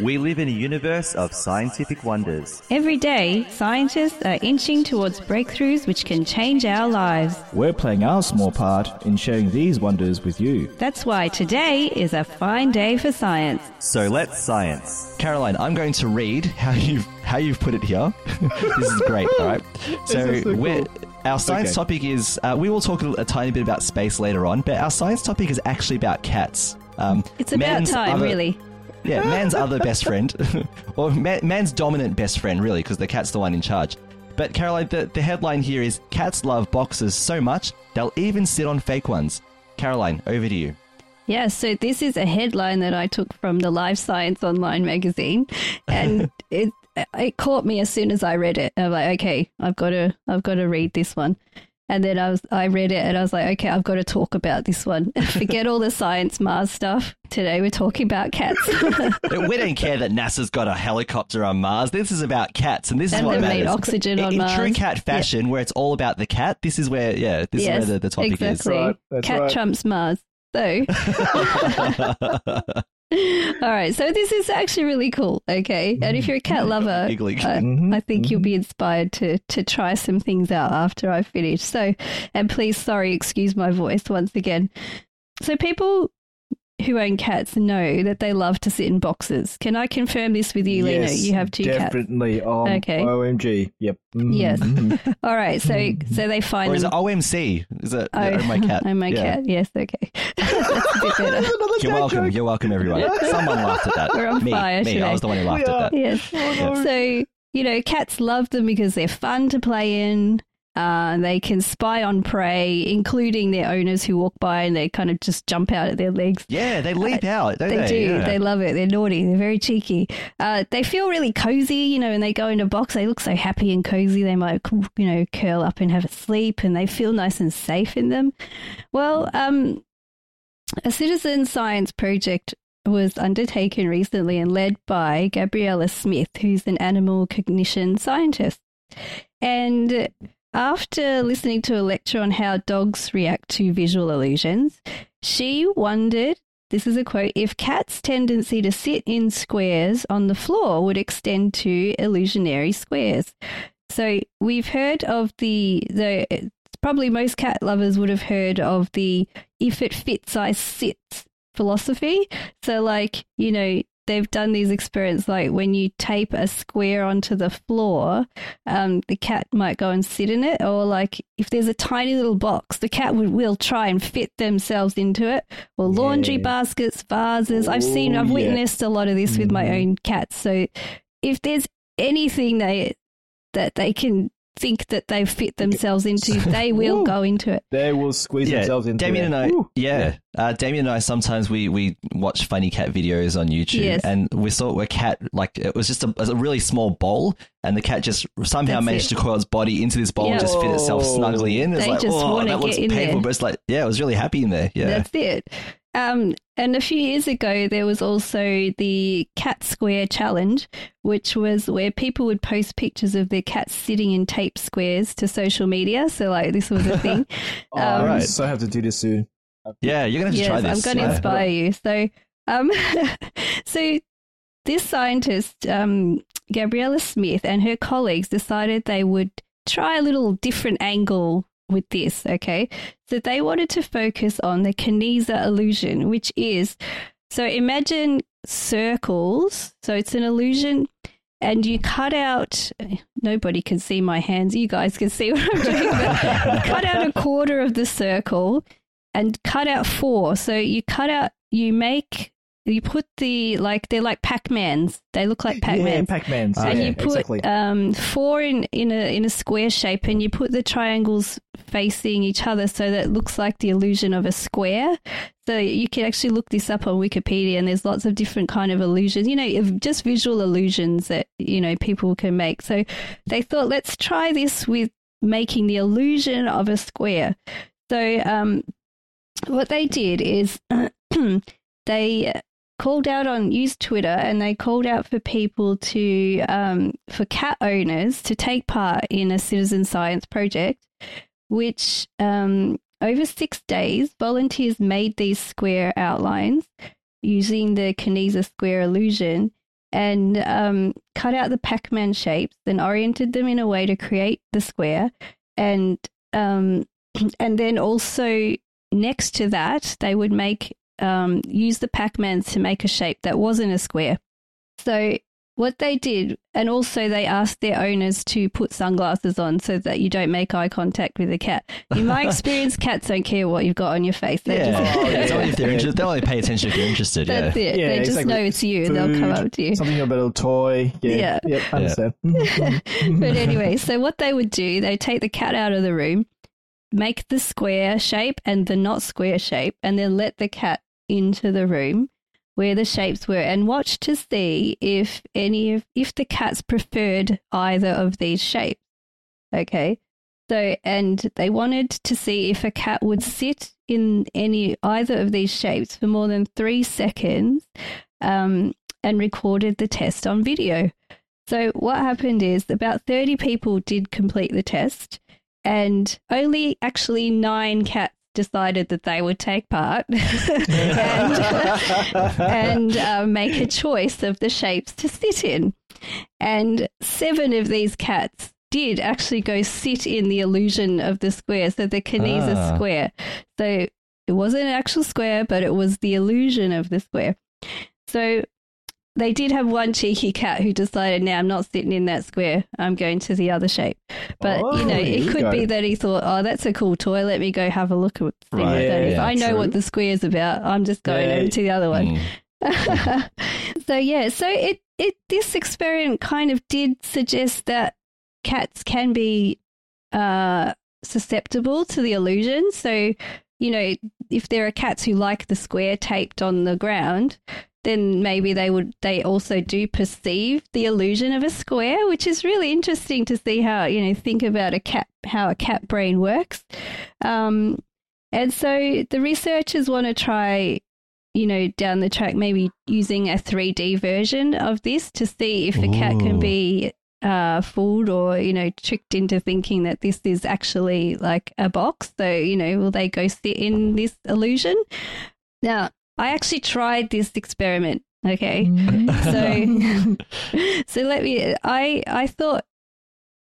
We live in a universe of scientific wonders. Every day, scientists are inching towards breakthroughs which can change our lives. We're playing our small part in sharing these wonders with you. That's why today is a fine day for science. So let's science. Caroline, I'm going to read how you've how you've put it here. this is great, all right? So, so we're, cool. our science Okay. topic is uh, we will talk a, a tiny bit about space later on, but our science topic is actually about cats. Um, It's about man's time, other- really. Yeah, man's other best friend, or man, man's dominant best friend, really, because the cat's the one in charge. But Caroline, the, the headline here is cats love boxes so much they'll even sit on fake ones. Caroline, over to you. Yeah, so this is a headline that I took from the Live Science Online magazine, and it it caught me as soon as I read it. I'm like, okay, I've got to I've got to read this one. And then I was I read it and I was like, okay, I've got to talk about this one. Forget all the science Mars stuff. Today we're talking about cats. we don't care that NASA's got a helicopter on Mars. This is about cats, and this is And what they matters. made oxygen in, on in Mars. true cat fashion, where it's all about the cat. This is where, yeah, this yes, is where the, the topic exactly. right, Cat right. trumps Mars. So. All right, so this is actually really cool. Okay, and if you're a cat lover, I, I mm-hmm. think you'll be mm-hmm. inspired to to try some things out after I finish. So, and please, sorry, excuse my voice once again. So, people who own cats know that they love to sit in boxes. Can I confirm this with you, Lena? Yes, You have two cats. definitely. Um, Okay. OMG. Yep. Mhm, Yes. mhm. All right, so so they find or is it them. OMC? Is it Oh, oh, my cat? oh, my Yeah. cat. Yes, okay. That's a bit better. You're welcome. You're welcome, everyone. Someone laughed at that. We're on me, fire me. today. I was the one who laughed at that. Yes. Oh, So, you know, cats love them because they're fun to play in. Uh, they can spy on prey, including their owners who walk by and they kind of just jump out at their legs. Yeah, they leap out, don't They they? do. Yeah. They love it. They're naughty. They're very cheeky. Uh, they feel really cozy, you know, when they go in a box. They look so happy and cozy. They might, you know, curl up and have a sleep and they feel nice and safe in them. Well, um, a citizen science project was undertaken recently and led by Gabriella Smith, who's an animal cognition scientist. And after listening to a lecture on how dogs react to visual illusions, she wondered this is a quote if cats' tendency to sit in squares on the floor would extend to illusionary squares. So we've heard of the the probably most cat lovers would have heard of the if it fits I sit philosophy. So like, you know, they've done these experiments like when you tape a square onto the floor, um, the cat might go and sit in it, or like if there's a tiny little box, the cat would, will try and fit themselves into it, or laundry Yeah. baskets, vases. I've seen, Oh, I've yeah. witnessed a lot of this with my Mhm. own cats. So if there's anything they that they can think that they fit themselves into, they will go into it. They will squeeze Yeah, themselves into Damien it. and I, Woo. yeah, Uh, Damien and I sometimes we we watch funny cat videos on YouTube, Yes. and we saw where cat like it was just a, a really small bowl, and the cat just somehow That's managed it. to coil its body into this bowl Yeah. and just fit itself snugly in. It's They like, just oh, wanna that looks in painful, there. but it's like, yeah, it was really happy in there. Yeah, That's it. Um, and a few years ago, there was also the Cat Square Challenge, which was where people would post pictures of their cats sitting in tape squares to social media. So, like, this was a thing. Oh, Um, I Right. so have to do this soon. yeah, you're gonna have to yes, try I'm going to Yeah. inspire you. So, um, so this scientist, um, Gabriella Smith, and her colleagues decided they would try a little different angle with this. Okay, so they wanted to focus on the Kanizsa illusion, which is so imagine circles. So it's an illusion. And you cut out, nobody can see my hands. You guys can see what I'm doing. But cut out a quarter of the circle and cut out four. So you cut out, you make, you put the, like, they're like Pac Mans. They look like Pac Yeah, Pac-Mans. and yeah, you put exactly. um, four in, in a in a square shape, and you put the triangles facing each other so that it looks like the illusion of a square. So you can actually look this up on Wikipedia, and there's lots of different kind of illusions. You know, just visual illusions that you know people can make. So they thought, let's try this with making the illusion of a square. So, um, what they did is they called out on used Twitter and they called out for people to um, for cat owners to take part in a citizen science project, which um, over six days volunteers made these square outlines using the Kanizsa square illusion and um, cut out the Pac-Man shapes, then oriented them in a way to create the square, and um, and then also next to that they would make um, use the Pac-Mans to make a shape that wasn't a square. So what they did, and also they asked their owners to put sunglasses on so that you don't make eye contact with the cat. In my experience, cats don't care what you've got on your face. They Yeah, just, it's only if they're interested. They'll only pay attention if you're interested. Yeah. it. Yeah, they just exactly. know it's you. and They'll come up to you. Something a little toy. Yeah. Yeah. Yep, understand. but anyway, so what they would do, they take the cat out of the room, make the square shape and the not square shape, and then let the cat into the room where the shapes were and watch to see if any of if the cats preferred either of these shapes. Okay. So and they wanted to see if a cat would sit in any either of these shapes for more than three seconds um, and recorded the test on video. So what happened is about 30 people did complete the test and only actually nine cats decided that they would take part and, and uh, make a choice of the shapes to sit in. And seven of these cats did actually go sit in the illusion of the square, so the Kanizsa Ah. square. So it wasn't an actual square, but it was the illusion of the square. So they did have one cheeky cat who decided, now I'm not sitting in that square, I'm going to the other shape. But, you know, Oh, it could go. be that he thought, oh, that's a cool toy, let me go have a look at what Right, that is. yeah, I know true. what the square's about, I'm just going Yeah. over to the other one. Mm. so yeah, so it it this experiment kind of did suggest that cats can be uh, susceptible to the illusion. So you know, if there are cats who like the square taped on the ground, then maybe they would they also do perceive the illusion of a square, which is really interesting to see how you know think about a cat how a cat brain works. Um, and so the researchers want to try you know, down the track, maybe using a 3D version of this to see if a cat can be uh, fooled or, you know, tricked into thinking that this is actually like a box. So, you know, will they go sit in this illusion? Now, I actually tried this experiment. Okay. So, so let me, I, I thought,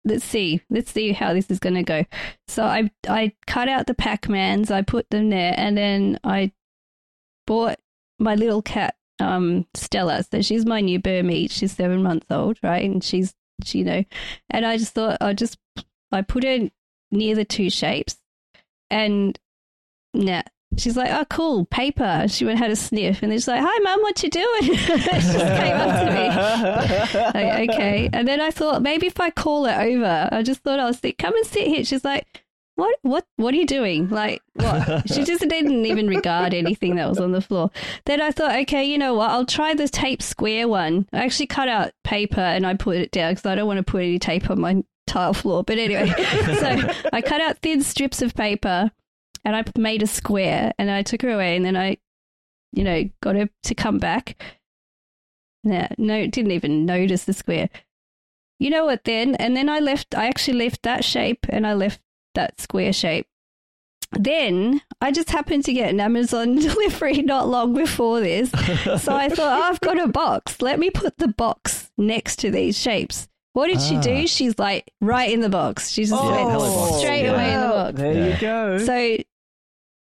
let's see, let's see how this is going to go. So I, I cut out the Pac-Mans, I put them there, and then I bought my little cat, um, Stella. So she's my new Burmese. She's seven months old, right? And she's, she, you know, and I just thought I just, I put her near the two shapes, and nah. She's like, oh, cool, paper. She went had a sniff, and then she's like, hi, mum, what you doing? she just came up to me. Like, okay. And then I thought maybe if I call her over, I just thought I'll sit, come and sit here. She's like, what, what, what are you doing? Like, what? she just didn't even regard anything that was on the floor. Then I thought, okay, you know what? I'll try the tape square one. I actually cut out paper and I put it down because I don't want to put any tape on my tile floor. But anyway, so I cut out thin strips of paper and I made a square and I took her away and then I, you know, got her to come back. No, no, didn't even notice the square. You know what then? And then I left, I actually left that shape and I left that square shape. Then I just happened to get an Amazon delivery not long before this. So I thought, oh, I've got a box. Let me put the box next to these shapes. What did she Ah. do? She's like right in the box. She just Oh, went straight Yeah. away in the box. There Yeah. you go. So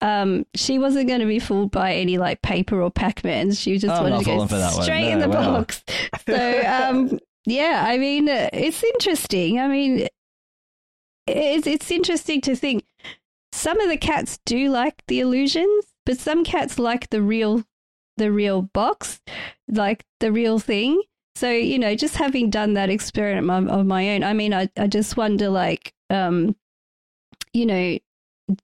um, she wasn't going to be fooled by any like paper or Pac-Mans. She just I'm wanted to go falling for that one. straight in the box. So um, yeah, I mean, it's interesting. I mean, it's it's interesting to think some of the cats do like the illusions, but some cats like the real the real box, like the real thing. So you know, just having done that experiment of my own, I mean, I I just wonder, like, um, you know,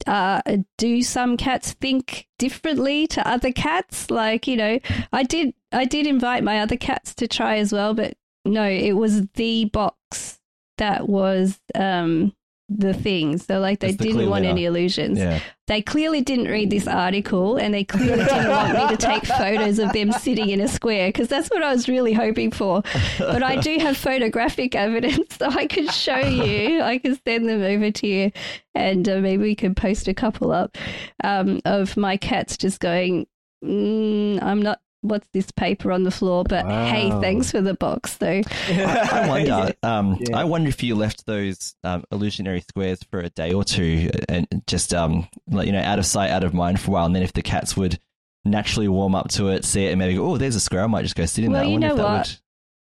uh, do some cats think differently to other cats? Like, you know, I did I did invite my other cats to try as well, but no, it was the box that was um the things. So like they the didn't want any illusions. Yeah. They clearly didn't read this article and they clearly didn't want me to take photos of them sitting in a square because that's what I was really hoping for. But I do have photographic evidence so I could show you. I could send them over to you and uh, maybe we could post a couple up um, of my cats just going, mm, I'm not. What's this paper on the floor? But hey, thanks for the box. though. I wonder. Um, Yeah. I wonder if you left those um, illusionary squares for a day or two, and just um, like, you know, out of sight, out of mind for a while, and then if the cats would naturally warm up to it, see it, and maybe go, oh, there's a square, I might just go sit in Well, that. I you know if that what?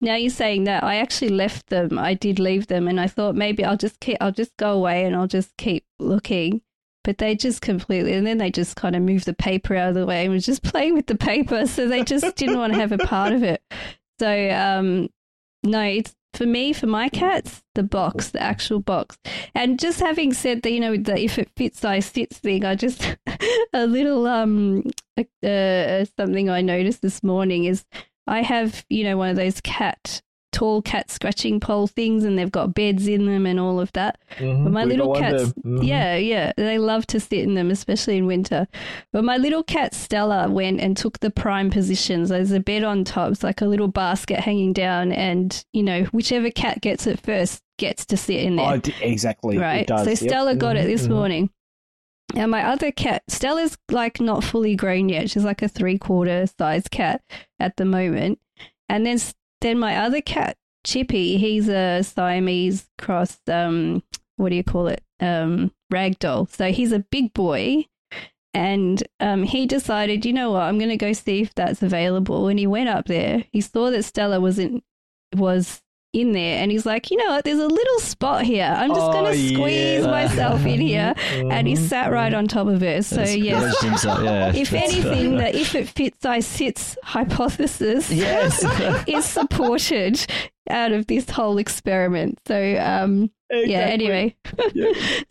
Now you're saying that I actually left them. I did leave them, and I thought maybe I'll just keep. I'll just go away and I'll just keep looking. But they just completely, and then they just kind of moved the paper out of the way and was just playing with the paper. So they just didn't want to have a part of it. So um, no, it's for me, for my cats, the box, the actual box. And just having said that, you know, the if it fits, I sits thing. I just a little um uh, something I noticed this morning is I have, you know, one of those cat, tall cat scratching pole things, and they've got beds in them and all of that. Mhm. But my We little cats, there. Mhm. yeah, yeah, they love to sit in them, especially in winter. But my little cat Stella went and took the prime positions. There's a bed on top, it's like a little basket hanging down, and you know, whichever cat gets it first gets to sit in there Oh, d- exactly. right? It does. So Yep. Stella got it Mhm, this mhm. morning. And my other cat, Stella's like not fully grown yet. She's like a three quarter size cat at the moment. And then then my other cat, Chippy, he's a Siamese cross. Um, what do you call it? Um, ragdoll. So he's a big boy. And um, he decided, you know what, I'm going to go see if that's available. And he went up there. He saw that Stella wasn't was in there, and he's like, you know what, there's a little spot here. I'm just Oh, going to squeeze yeah. myself in here. And he sat right on top of it. So That's- yes, himself, yeah. if anything, the if it fits, I sits hypothesis Yes. is supported out of this whole experiment. So um, yeah. Exactly. Anyway,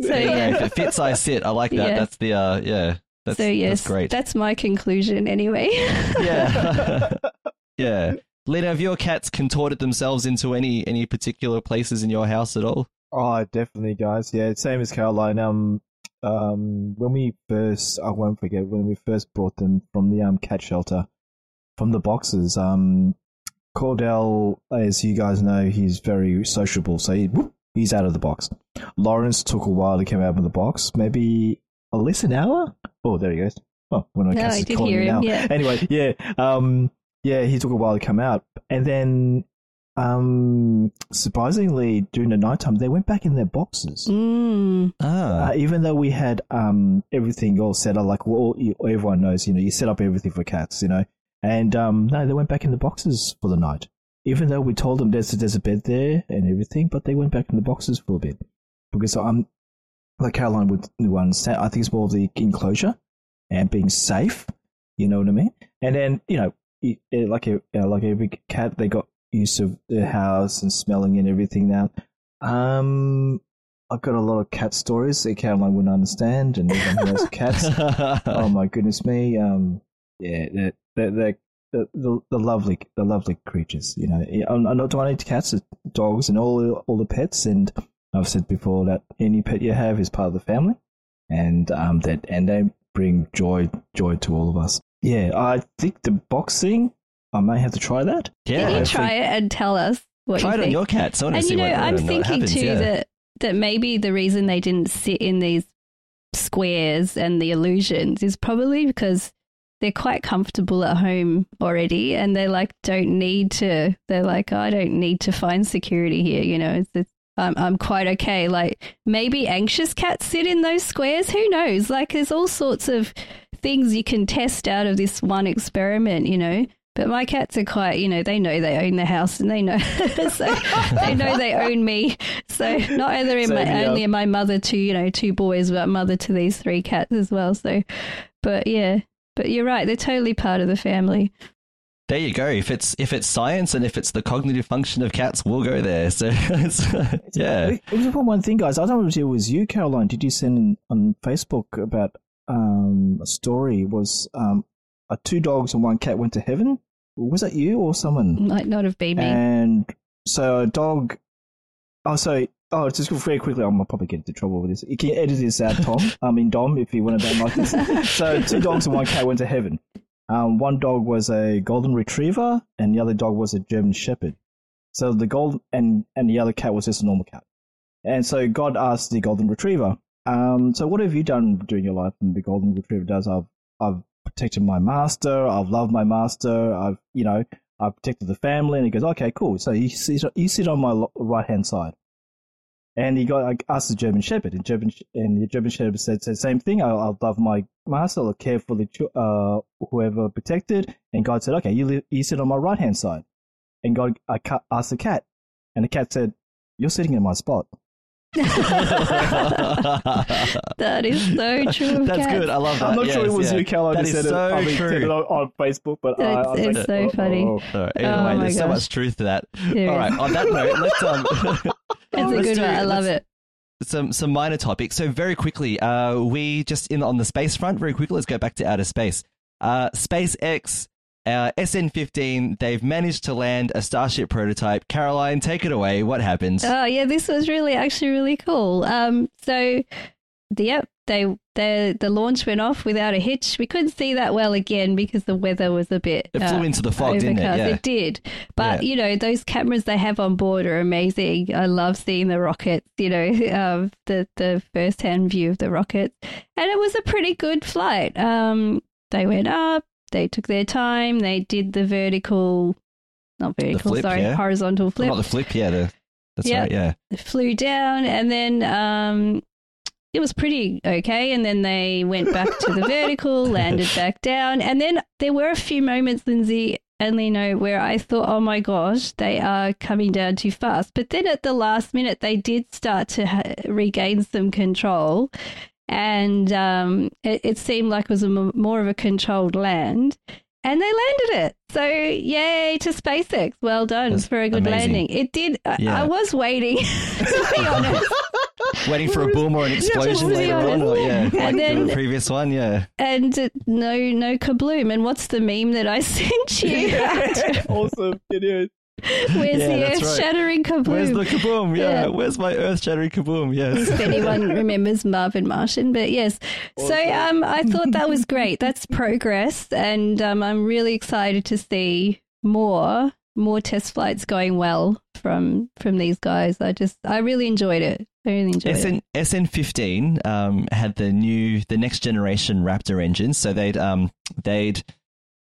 so There yeah. If it fits, I sit. I like that. Yeah. That's the uh, yeah. That's, so yes, that's great. That's my conclusion. Anyway. yeah. yeah. Lena, have your cats contorted themselves into any any particular places in your house at all? Oh, definitely, guys. Yeah, same as Caroline. Um, um, when we first, I won't forget when we first brought them from the um cat shelter, from the boxes. Um, Cordell, as you guys know, he's very sociable, so he, whoop, he's out of the box. Lawrence took a while to come out of the box, maybe at least an hour. Oh, there he goes. Oh, when I No, cast I did hear me him, now. yeah. Anyway, yeah, um, yeah, he took a while to come out, and then um, surprisingly, during the nighttime, they went back in their boxes. Mm. Ah. Uh, even though we had um, everything all set up, like well, you, everyone knows, you know, you set up everything for cats, you know, and um, no, they went back in the boxes for the night. Even though we told them there's there's a bed there and everything, but they went back in the boxes for a bit because I'm like Caroline would, would understand. I think it's more of the enclosure and being safe. You know what I mean? And then you know, it- like a, uh, like every cat, they got used to the house and smelling and everything now. Um, I've got a lot of cat stories that Caroline wouldn't understand, and everyone who has cats. oh my goodness me! Um, yeah, they're, they're, they're the, the the lovely the lovely creatures. You know, I'm, I'm not donating to cats, dogs, and all all the pets. And I've said before that any pet you have is part of the family, and um, that and they bring joy joy to all of us. Yeah, I think the boxing. I may have to try that. yeah. Can you if try we- it and tell us what Try you it on think? your cats. I want to and see you know, what, I I'm don't know what thinking happens, too yeah. that that maybe the reason they didn't sit in these squares and the illusions is probably because they're quite comfortable at home already, and they like don't need to. They're like, oh, I don't need to find security here. You know, it's, it's I'm I'm quite okay. Like maybe anxious cats sit in those squares. Who knows? Like there's all sorts of things you can test out of this one experiment. You know. But my cats are quite, you know, they know they own the house and they know, so they know they own me. So not only am, Same I, here. only am I mother to, you know, two boys, but mother to these three cats as well. So, but yeah, but you're right, they're totally part of the family. There you go. If it's if it's science and if it's the cognitive function of cats, we'll go there. So it's, yeah. It was one thing, guys. I don't know if it was you, Caroline. Did you send in, on Facebook about um, a story? Was um, uh, two dogs and one cat went to heaven? Was that you or someone? Might not have been me. And so a dog Oh, so oh, it's just very quickly, I'm probably get into trouble with this. You can edit this out, Tom. I mean, Dom, if you want to like this. So, two dogs and one cat went to heaven. Um, one dog was a golden retriever, and the other dog was a German shepherd. So the gold and and the other cat was just a normal cat. And so God asked the golden retriever, um, "So what have you done during your life?" And the golden retriever does, "I've I've protected my master. I've loved my master. I've you know I've protected the family." And he goes, "Okay, cool. So you sit you sit on my right hand side." And he got asked the German Shepherd, and German and the German Shepherd said, said the same thing. I'll, I'll love my master. I'll care for the uh, whoever protected. And God said, "Okay, you you sit on my right hand side." And God I asked the cat, and the cat said, "You're sitting in my spot." that is so true. That's cats. good. I love that. I'm not sure it was yeah. you, Caroline, That who is said so it. I true. said it on, on Facebook, but I, It's- I it's like, so oh, funny. oh, All right, Oh anyway, my there's so much truth to that. There All is. right, on that note, let's um, It's a let's good do- one. I love it. some some minor topics. So very quickly, uh, we just in on the space front. Very quickly, let's go back to outer space. Uh, SpaceX, uh, SN15. They've managed to land a Starship prototype. Caroline, take it away. What happened? Oh yeah, this was really actually really cool. Um, so yep, they the the launch went off without a hitch. We couldn't see that well again because the weather was a bit. It flew uh, into the fog, didn't it? Yeah. It did, but Yeah. you know those cameras they have on board are amazing. I love seeing the rockets. You know, um, the the first hand view of the rockets, and it was a pretty good flight. Um, they went up. They took their time. They did the vertical, not vertical, flip, sorry, yeah. horizontal flip Not the flip, yeah. The, that's Yeah. right, yeah. it flew down and then um it was pretty okay and then they went back to the vertical landed back down and then there were a few moments lindsay and lino where i thought oh my gosh they are coming down too fast but then at the last minute they did start to ha- regain some control and um, it, it seemed like it was a m- more of a controlled land and they landed it. So yay to SpaceX! Well done That's for a good amazing. landing. It did. I- Yeah. I was waiting to be honest, Waiting for a boom or an explosion to be later on, or yeah, like then- the previous one, yeah. and uh, no, no kabloom. And what's the meme that I sent you? awesome. It is. Where's Yeah, the that's right. earth-shattering kaboom? Where's the kaboom? Yeah, Yeah. where's my earth-shattering kaboom? Yes. if anyone remembers Marvin Martian. But yes, so um, I thought that was great. That's progress, and um, I'm really excited to see more more test flights going well from from these guys. I just I really enjoyed it. I really enjoyed it. SN SN15 um, had the new the next generation Raptor engines, so they'd um, they'd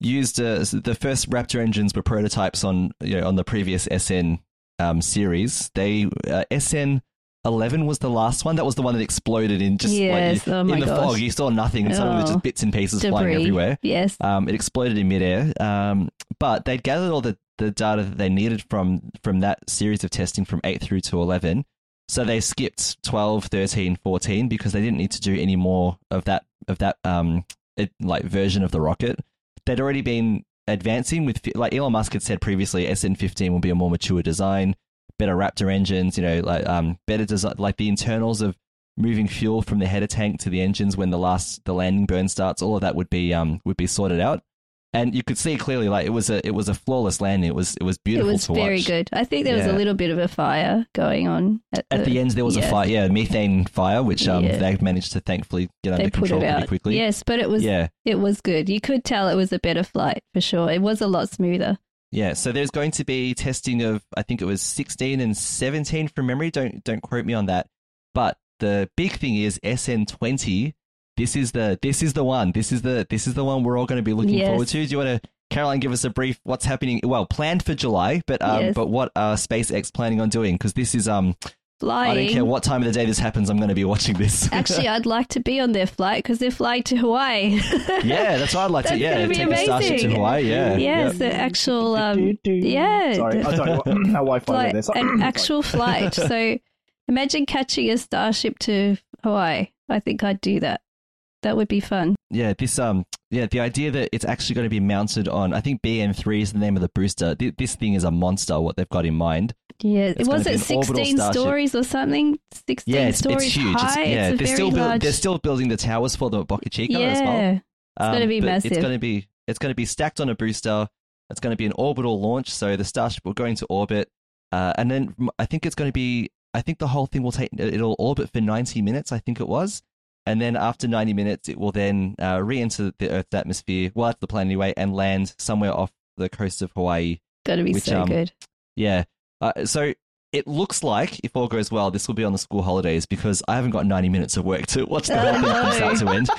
used uh, the first Raptor engines were prototypes on you know, on the previous SN um, series. They uh, SN. 11 was the last one. That was the one that exploded in just Yes, like oh in the gosh. fog. You saw nothing, and suddenly Oh. just bits and pieces flying everywhere. Yes. Um, it exploded in midair, um, but they'd gathered all the, the data that they needed from from that series of testing from 8 through to 11. So they skipped 12, 13, 14 because they didn't need to do any more of that of that um it, like version of the rocket. They'd already been advancing with like Elon Musk had said previously, SN15 will be a more mature design, better Raptor engines, you know, like um better design like the internals of moving fuel from the header tank to the engines when the last the landing burn starts, all of that would be um would be sorted out. And you could see clearly like it was a it was a flawless landing. It was it was beautiful. It was very watch. good. I think there was Yeah. a little bit of a fire going on at the, At the end, there was yes. a fire, yeah, methane fire, which um, Yeah. they managed to thankfully get under They put control pretty quickly. Yes, but it was yeah, it was good. You could tell it was a better flight for sure. It was a lot smoother. yeah. So there's going to be testing of I think it was 16 and 17 from memory. Don't don't quote me on that. But the big thing is SN20. This is the this is the one. This is the this is the one we're all going to be looking Yes. forward to. Do you want to? Caroline, give us a brief. What's happening? Well, planned for July, but um, Yes. but what are SpaceX planning on doing? Because this is um, Flying. I don't care what time of the day this happens. I'm going to be watching this. Actually, I'd like to be on their flight because they're flying to Hawaii. yeah, that's what I'd like to. Yeah, gonna be take a starship to. Hawaii. Yeah, yes, Yep. the actual um, yeah, Sorry, I don't know how Wi-Fi like there. Sorry. an actual flight. So imagine catching a starship to Hawaii. I think I'd do that. That would be fun. yeah. This um, yeah, the idea that it's actually going to be mounted on. I think BM3 is the name of the booster. Th- This thing is a monster. What they've got in mind. Yeah, It's was it be an orbital sixteen stories or something? Sixteen Yeah, it's, stories it's huge. high. It's, yeah, it's they're still large. they're still building the towers for the Boca Chica yeah, as well. Um, it's gonna be massive. It's going to be it's going to be stacked on a booster. It's going to be an orbital launch, so the starship will go into orbit, uh, and then I think it's going to be I think the whole thing will take it'll orbit for 90 minutes. I think it was. And then after 90 minutes, it will then uh, re-enter the Earth's atmosphere, well, that's the plan anyway, and land somewhere off the coast of Hawaii. Gotta be Which, so um, good. Yeah. Uh, so it looks like, if all goes well, this will be on the school holidays because I haven't got 90 minutes of work to watch the whole Oh, thing from no. start to end.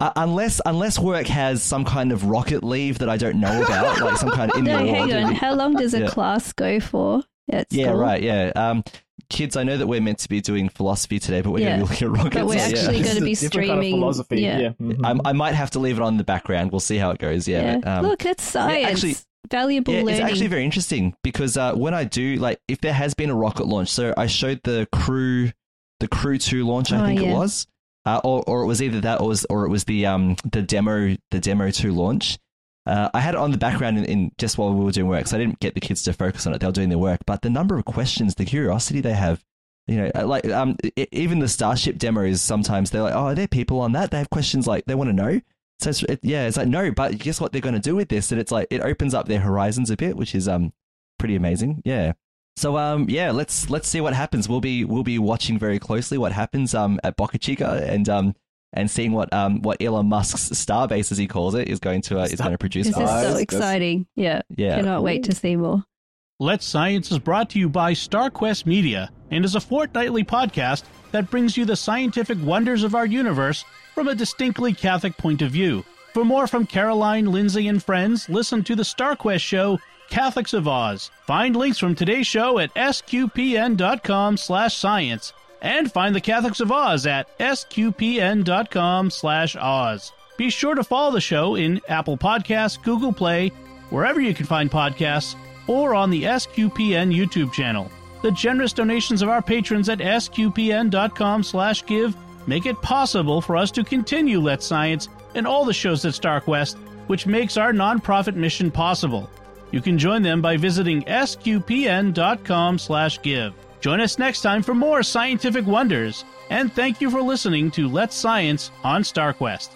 Uh, unless unless work has some kind of rocket leave that I don't know about, like some kind of No, in hang on. How long does a Yeah. class go for school? Yeah, right. Yeah. Um, kids, I know that we're meant to be doing philosophy today, but we're Yeah. going to be looking at rockets. But we're so, yeah. actually This going to be different kind of streaming. philosophy. Yeah. Yeah. mhm. I, I might have to leave it on in the background. We'll see how it goes. Yeah. Yeah. Um, Look, it's science. actually- Valuable yeah, learning. it's actually very interesting because uh, when I do like, if there has been a rocket launch, so I showed the crew, the Crew Two launch, I Oh, think yeah. it was, uh, or or it was either that or it was or it was the um the demo the demo two launch. Uh, I had it on the background in, in just while we were doing work, so I didn't get the kids to focus on it. They were doing their work, but the number of questions, the curiosity they have, you know, uh, like um, e- even the Starship demo is Sometimes they're like, "Oh, are there people on that?" They have questions like they want to know. So it's, it, yeah, it's like no, but guess what they're going to do with this? And it's like it opens up their horizons a bit, which is um pretty amazing. Yeah. So um yeah, let's let's see what happens. We'll be we'll be watching very closely what happens um at Boca Chica and um and seeing what um what Elon Musk's Starbase as he calls it is going to uh, is going to produce this is so exciting. Yeah. Yeah. Cannot wait to see more. Let's Science is brought to you by StarQuest Media and is a fortnightly podcast that brings you the scientific wonders of our universe from a distinctly Catholic point of view. For more from Caroline, Lindsay, and friends, listen to the StarQuest show Catholics of Oz. Find links from today's show at sqpn.com slash science and find the Catholics of Oz at sqpn.com slash Oz. Be sure to follow the show in Apple Podcasts, Google Play, wherever you can find podcasts, or on the SQPN YouTube channel. The generous donations of our patrons at sqpn.com slash give make it possible for us to continue Let's Science and all the shows at StarQuest, which makes our nonprofit mission possible. You can join them by visiting sqpn.com slash give. Join us next time for more scientific wonders, and thank you for listening to Let's Science on StarQuest.